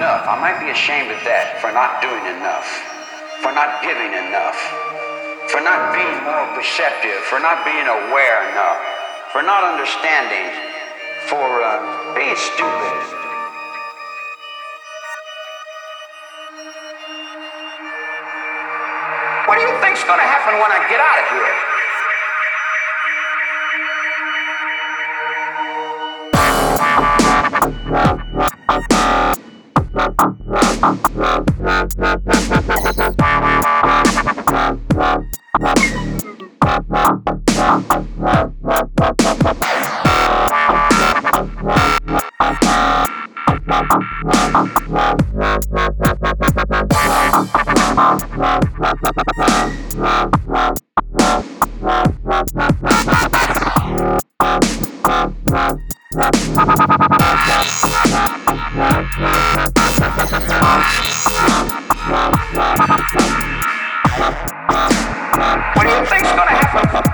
enough. I might be ashamed of that for not doing enough, for not giving enough, for not being more perceptive, for not being aware enough, for not understanding, for uh, being stupid. What do you think's gonna happen when I get out of here? What do you think's gonna happen?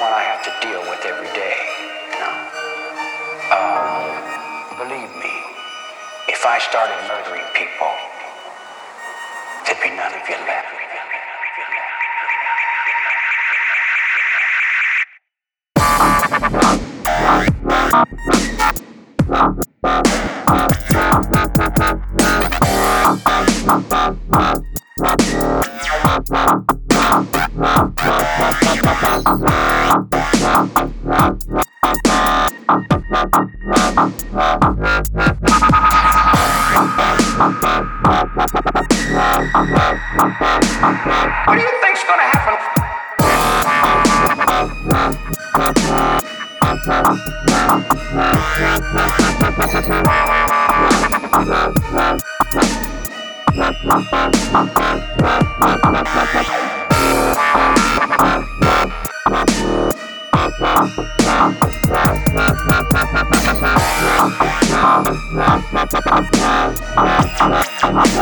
One I have to deal with every day. If I started murdering people, there'd be none of you left. What do you think's gonna happen? I'm